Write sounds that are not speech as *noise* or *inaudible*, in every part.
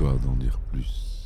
Histoire d'en dire plus.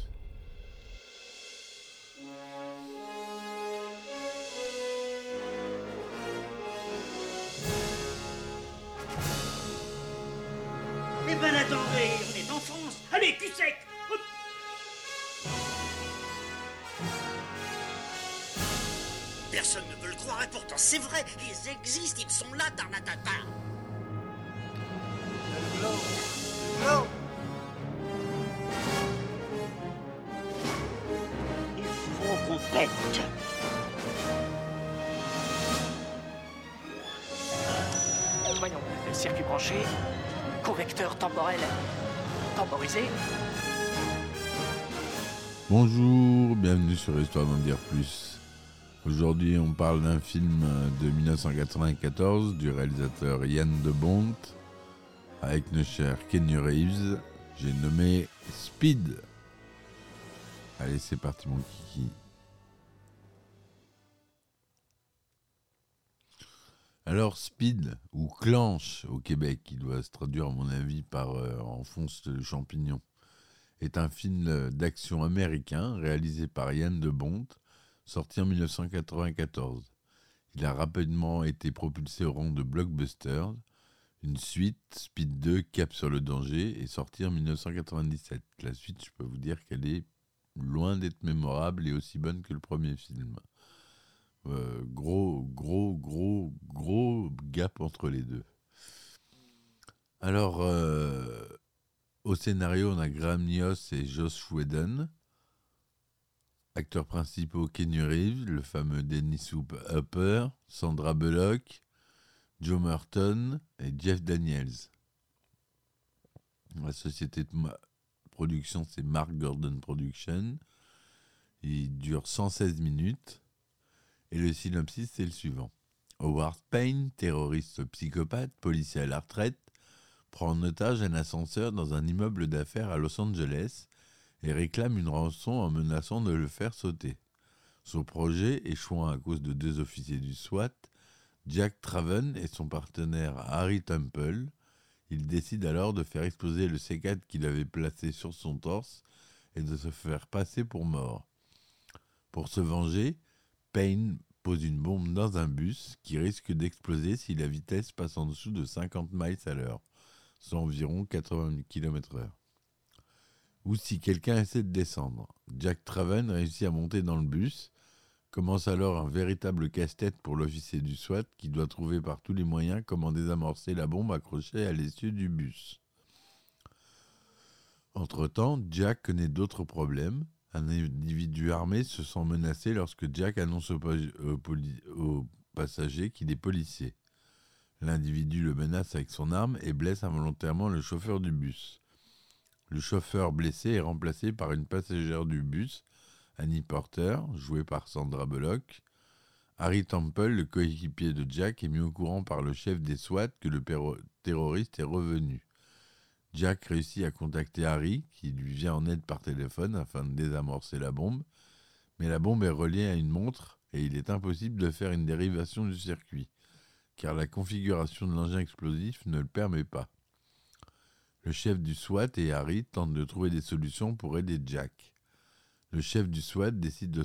Convecteur temporel temporisé. Bonjour, bienvenue sur Histoire d'en dire plus. Aujourd'hui, on parle d'un film de 1994 du réalisateur Yann de Bont avec nos chers Kenny Reeves. J'ai nommé Speed. Allez, c'est parti, mon kiki. Alors, Speed, ou Clanche au Québec, qui doit se traduire, à mon avis, par euh, Enfonce le champignon, est un film d'action américain réalisé par Yann de Bont, sorti en 1994. Il a rapidement été propulsé au rang de blockbuster. Une suite, Speed 2, Cap sur le danger, est sortie en 1997. La suite, je peux vous dire qu'elle est loin d'être mémorable et aussi bonne que le premier film. Euh, gros, gros, gros, gros gap entre les deux. Alors, euh, au scénario, on a Graham Nios et Josh Whedon. Acteurs principaux, Kenny Reeves, le fameux Dennis Hopper, Sandra Bullock, Joe Merton et Jeff Daniels. La société de production, c'est Mark Gordon Production. Il dure 116 minutes. Et le synopsis, c'est le suivant. Howard Payne, terroriste psychopathe, policier à la retraite, prend en otage un ascenseur dans un immeuble d'affaires à Los Angeles et réclame une rançon en menaçant de le faire sauter. Son projet échouant à cause de deux officiers du SWAT, Jack Traven et son partenaire Harry Temple, il décide alors de faire exploser le C4 qu'il avait placé sur son torse et de se faire passer pour mort. Pour se venger, Payne pose une bombe dans un bus qui risque d'exploser si la vitesse passe en dessous de 50 miles à l'heure, soit environ 80 km/h. Ou si quelqu'un essaie de descendre. Jack Traven réussit à monter dans le bus. Commence alors un véritable casse-tête pour l'officier du SWAT qui doit trouver par tous les moyens comment désamorcer la bombe accrochée à l'essieu du bus. Entre-temps, Jack connaît d'autres problèmes. Un individu armé se sent menacé lorsque Jack annonce aux, aux passagers qu'il est policier. L'individu le menace avec son arme et blesse involontairement le chauffeur du bus. Le chauffeur blessé est remplacé par une passagère du bus, Annie Porter, jouée par Sandra Bullock. Harry Temple, le coéquipier de Jack, est mis au courant par le chef des SWAT que le terroriste est revenu. Jack réussit à contacter Harry, qui lui vient en aide par téléphone afin de désamorcer la bombe, mais la bombe est reliée à une montre et il est impossible de faire une dérivation du circuit, car la configuration de l'engin explosif ne le permet pas. Le chef du SWAT et Harry tentent de trouver des solutions pour aider Jack. Le chef du SWAT décide de,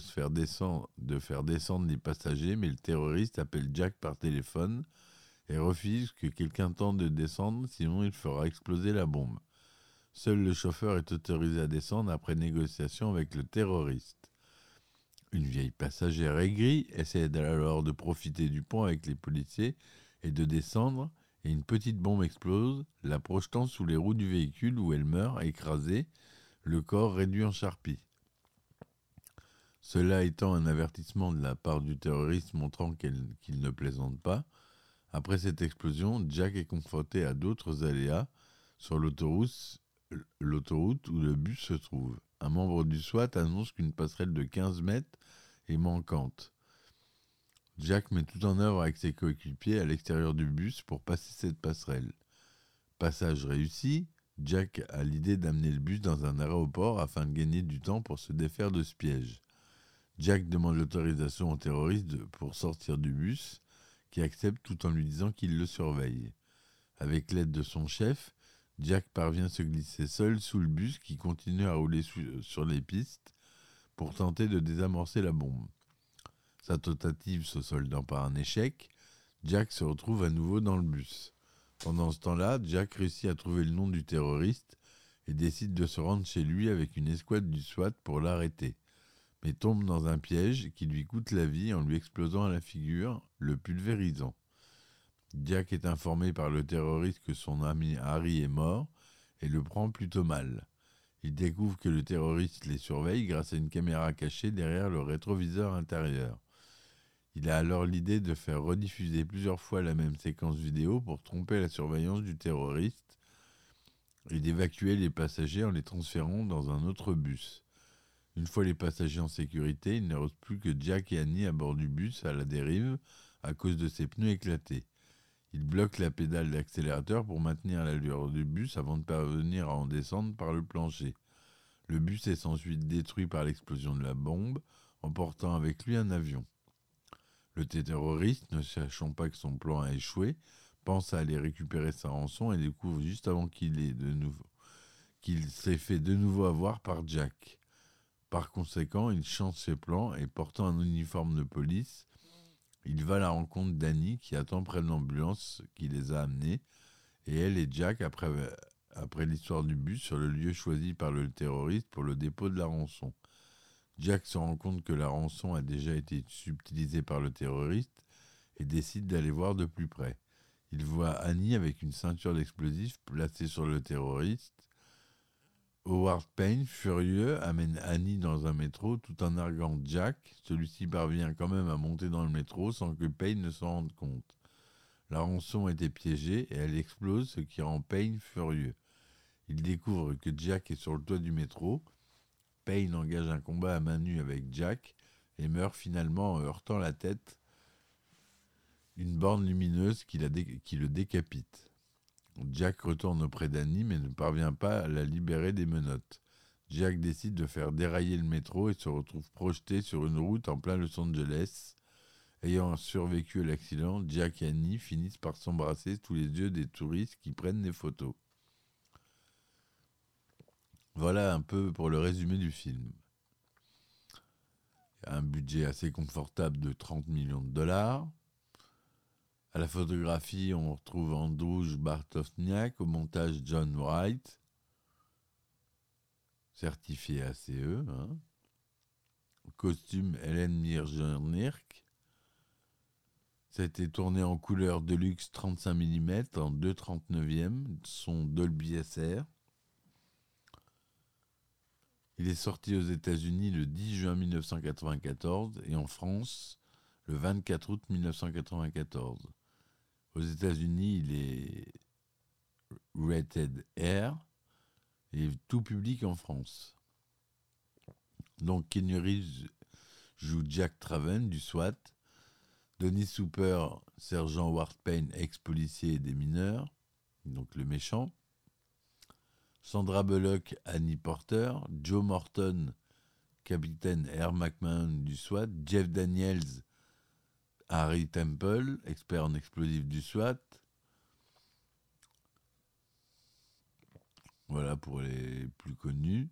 de faire descendre les passagers, mais le terroriste appelle Jack par téléphone et refuse que quelqu'un tente de descendre, sinon il fera exploser la bombe. Seul le chauffeur est autorisé à descendre après négociation avec le terroriste. Une vieille passagère aigrie essaie alors de profiter du pont avec les policiers et de descendre, et une petite bombe explose, la projetant sous les roues du véhicule où elle meurt, écrasée, le corps réduit en charpie. Cela étant un avertissement de la part du terroriste montrant qu'il ne plaisante pas, après cette explosion, Jack est confronté à d'autres aléas sur l'autoroute où le bus se trouve. Un membre du SWAT annonce qu'une passerelle de 15 mètres est manquante. Jack met tout en œuvre avec ses coéquipiers à l'extérieur du bus pour passer cette passerelle. Passage réussi, Jack a l'idée d'amener le bus dans un aéroport afin de gagner du temps pour se défaire de ce piège. Jack demande l'autorisation au terroriste pour sortir du bus, qui accepte tout en lui disant qu'il le surveille. Avec l'aide de son chef, Jack parvient à se glisser seul sous le bus qui continue à rouler sur les pistes pour tenter de désamorcer la bombe. Sa tentative se soldant par un échec, Jack se retrouve à nouveau dans le bus. Pendant ce temps-là, Jack réussit à trouver le nom du terroriste et décide de se rendre chez lui avec une escouade du SWAT pour l'arrêter, mais tombe dans un piège qui lui coûte la vie en lui explosant à la figure, le pulvérisant. Jack est informé par le terroriste que son ami Harry est mort et le prend plutôt mal. Il découvre que le terroriste les surveille grâce à une caméra cachée derrière le rétroviseur intérieur. Il a alors l'idée de faire rediffuser plusieurs fois la même séquence vidéo pour tromper la surveillance du terroriste et d'évacuer les passagers en les transférant dans un autre bus. Une fois les passagers en sécurité, il ne reste plus que Jack et Annie à bord du bus à la dérive à cause de ses pneus éclatés. Il bloque la pédale d'accélérateur pour maintenir l'allure du bus avant de parvenir à en descendre par le plancher. Le bus est ensuite détruit par l'explosion de la bombe, emportant avec lui un avion. Le terroriste, ne sachant pas que son plan a échoué, pense à aller récupérer sa rançon et découvre juste avant qu'il qu'il s'est fait de nouveau avoir par Jack. Par conséquent, il change ses plans et portant un uniforme de police, il va à la rencontre d'Annie qui attend près de l'ambulance qui les a amenés et elle et Jack après, l'histoire du bus sur le lieu choisi par le terroriste pour le dépôt de la rançon. Jack se rend compte que la rançon a déjà été subtilisée par le terroriste et décide d'aller voir de plus près. Il voit Annie avec une ceinture d'explosifs placée sur le terroriste. Howard Payne, furieux, amène Annie dans un métro tout en arguant Jack. Celui-ci parvient quand même à monter dans le métro sans que Payne ne s'en rende compte. La rançon était piégée et elle explose, ce qui rend Payne furieux. Il découvre que Jack est sur le toit du métro Payne engage un combat à main nue avec Jack et meurt finalement en heurtant la tête une borne lumineuse qui, qui le décapite. Jack retourne auprès d'Annie mais ne parvient pas à la libérer des menottes. Jack décide de faire dérailler le métro et se retrouve projeté sur une route en plein Los Angeles. Ayant survécu à l'accident, Jack et Annie finissent par s'embrasser sous les yeux des touristes qui prennent des photos. Voilà un peu pour le résumé du film. Un budget assez confortable de 30 millions de dollars. À la photographie, on retrouve Andrzej Bartowniak, au montage John Wright, certifié ACE. Hein. Costume Hélène Mirjernirk. Ça a été tourné en couleur Deluxe 35 mm en 2,39e, son Dolby SR. Il est sorti aux États-Unis le 10 juin 1994 et en France le 24 août 1994. Aux États-Unis, il est rated R et tout public en France. Donc Kenny joue Jack Traven du SWAT, Denis Super, sergent Ward Payne, ex-policier des mineurs, donc le méchant, Sandra Bullock, Annie Porter, Joe Morton, capitaine Air McMahon du SWAT, Jeff Daniels, Harry Temple, expert en explosifs du SWAT. Voilà pour les plus connus.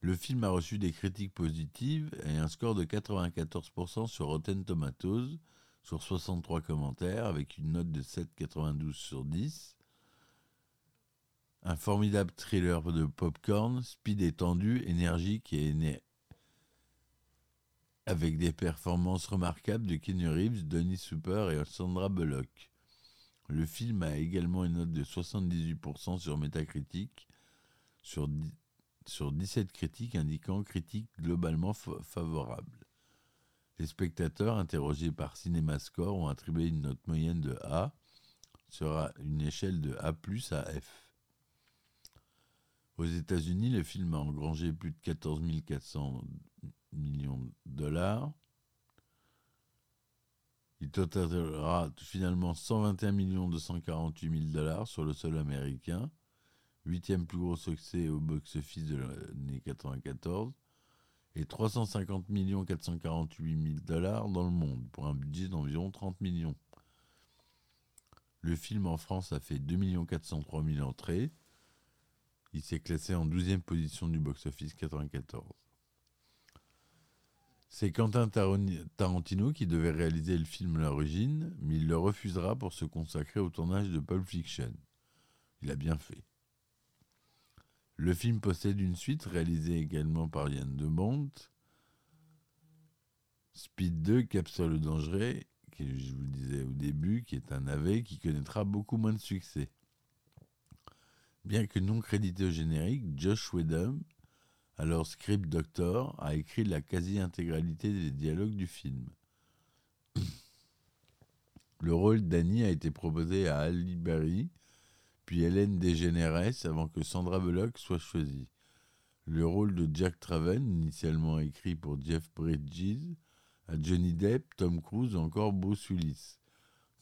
Le film a reçu des critiques positives et un score de 94% sur Rotten Tomatoes, sur 63 commentaires, avec une note de 7,92 sur 10. Un formidable thriller de popcorn, speed étendu, énergique et avec des performances remarquables de Kenny Reeves, Donny Super et Sandra Bullock. Le film a également une note de 78% sur Metacritic, sur, sur 17 critiques indiquant critique globalement favorable. Les spectateurs interrogés par CinemaScore ont attribué une note moyenne de A, sera une échelle de A à F. Aux États-Unis, le film a engrangé plus de 14 400 millions de dollars. Il totalera finalement 121 248 000 dollars sur le sol américain, huitième plus gros succès au box-office de l'année 94, et 350 448 000 dollars dans le monde, pour un budget d'environ 30 millions. Le film en France a fait 2 403 000 entrées. Il s'est classé en 12e position du box-office 94. C'est Quentin Tarantino qui devait réaliser le film l'origine, mais il le refusera pour se consacrer au tournage de Pulp Fiction. Il a bien fait. Le film possède une suite réalisée également par Yann de Bont. Speed 2, Capsule le danger, que je vous disais au début, qui est un navet qui connaîtra beaucoup moins de succès. Bien que non crédité au générique, Josh Whedon, alors script doctor, a écrit la quasi-intégralité des dialogues du film. *coughs* Le rôle d'Annie a été proposé à Ali Berry, puis Hélène DeGeneres avant que Sandra Bullock soit choisie. Le rôle de Jack Traven, initialement écrit pour Jeff Bridges, à Johnny Depp, Tom Cruise ou encore Bruce Willis.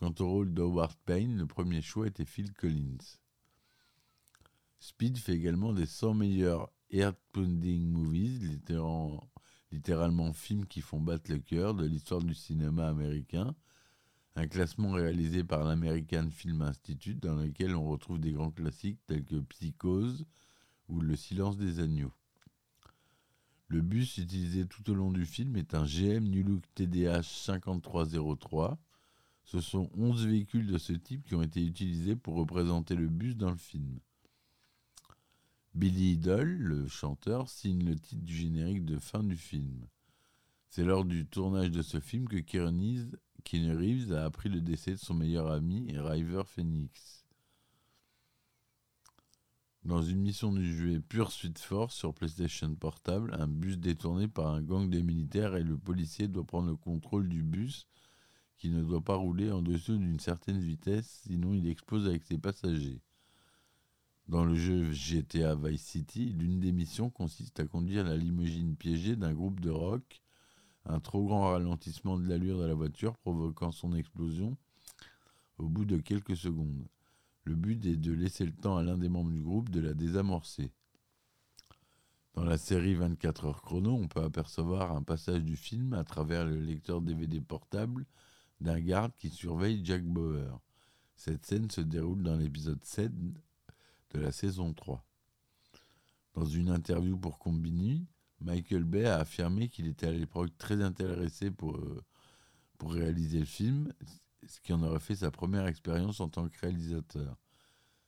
Quant au rôle d'Howard Payne, le premier choix était Phil Collins. Speed fait également des 100 meilleurs Earth-Pounding Movies, littéralement films qui font battre le cœur de l'histoire du cinéma américain, un classement réalisé par l'American Film Institute dans lequel on retrouve des grands classiques tels que Psychose ou Le silence des agneaux. Le bus utilisé tout au long du film est un GM New Look TDH 5303. Ce sont 11 véhicules de ce type qui ont été utilisés pour représenter le bus dans le film. Billy Idol, le chanteur, signe le titre du générique de fin du film. C'est lors du tournage de ce film que Keanu Reeves a appris le décès de son meilleur ami, River Phoenix dans une mission du jeu Pursuit Force sur PlayStation Portable, un bus détourné par un gang des militaires et le policier doit prendre le contrôle du bus qui ne doit pas rouler en dessous d'une certaine vitesse, sinon il explose avec ses passagers. Dans le jeu GTA Vice City, l'une des missions consiste à conduire la limousine piégée d'un groupe de rock, un trop grand ralentissement de l'allure de la voiture provoquant son explosion au bout de quelques secondes. Le but est de laisser le temps à l'un des membres du groupe de la désamorcer. Dans la série 24 heures chrono, on peut apercevoir un passage du film à travers le lecteur DVD portable d'un garde qui surveille Jack Bauer. Cette scène se déroule dans l'épisode 7 la saison 3. Dans une interview pour Combini, Michael Bay a affirmé qu'il était à l'époque très intéressé pour, euh, pour réaliser le film, ce qui en aurait fait sa première expérience en tant que réalisateur.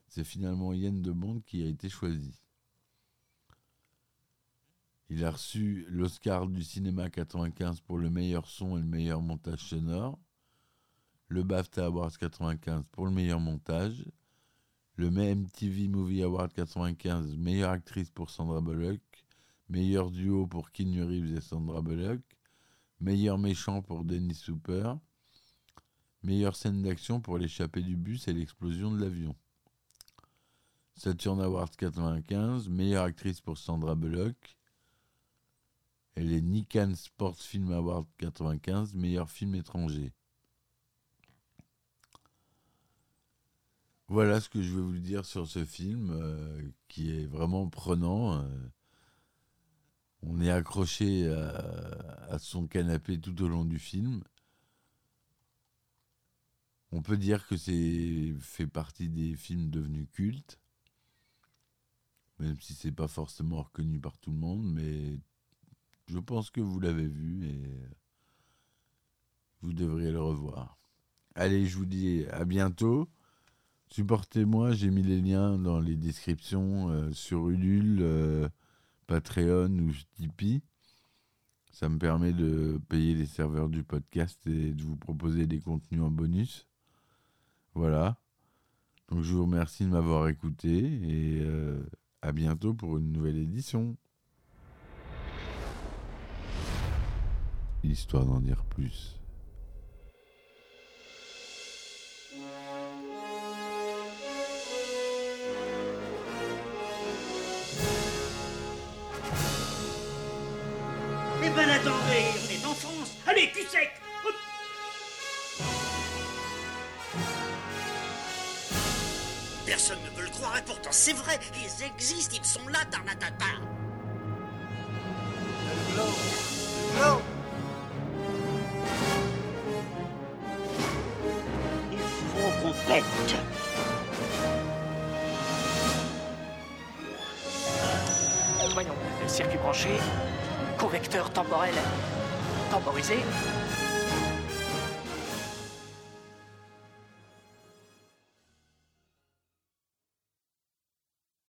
C'est finalement Yann de Bond qui a été choisi. Il a reçu l'Oscar du cinéma 95 pour le meilleur son et le meilleur montage sonore, le BAFTA Awards 95 pour le meilleur montage, le MTV Movie Award 95 meilleure actrice pour Sandra Bullock, meilleur duo pour Keanu Reeves et Sandra Bullock, meilleur méchant pour Dennis Super, Meilleure scène d'action pour l'échappée du bus et l'explosion de l'avion. Saturn Awards 95, meilleure actrice pour Sandra Bullock. Et les Nikon Sports Film Awards 95, meilleur film étranger. Voilà ce que je veux vous dire sur ce film euh, qui est vraiment prenant. Euh. on est accroché à, son canapé tout au long du film. On peut dire que c'est fait partie des films devenus cultes, même si c'est pas forcément reconnu par tout le monde, mais je pense que vous l'avez vu et vous devriez le revoir. Allez, je vous dis à bientôt. Supportez-moi, j'ai mis les liens dans les descriptions euh, sur Ulule, euh, Patreon ou Tipeee. Ça me permet de payer les serveurs du podcast et de vous proposer des contenus en bonus. Voilà. Donc je vous remercie de m'avoir écouté et euh, à bientôt pour une nouvelle édition. Histoire d'en dire plus. Personne ne veut le croire et pourtant c'est vrai, ils existent, ils sont là, tarnatata. Non Il faut Voyons, le circuit branché, convecteur temporel temporisé.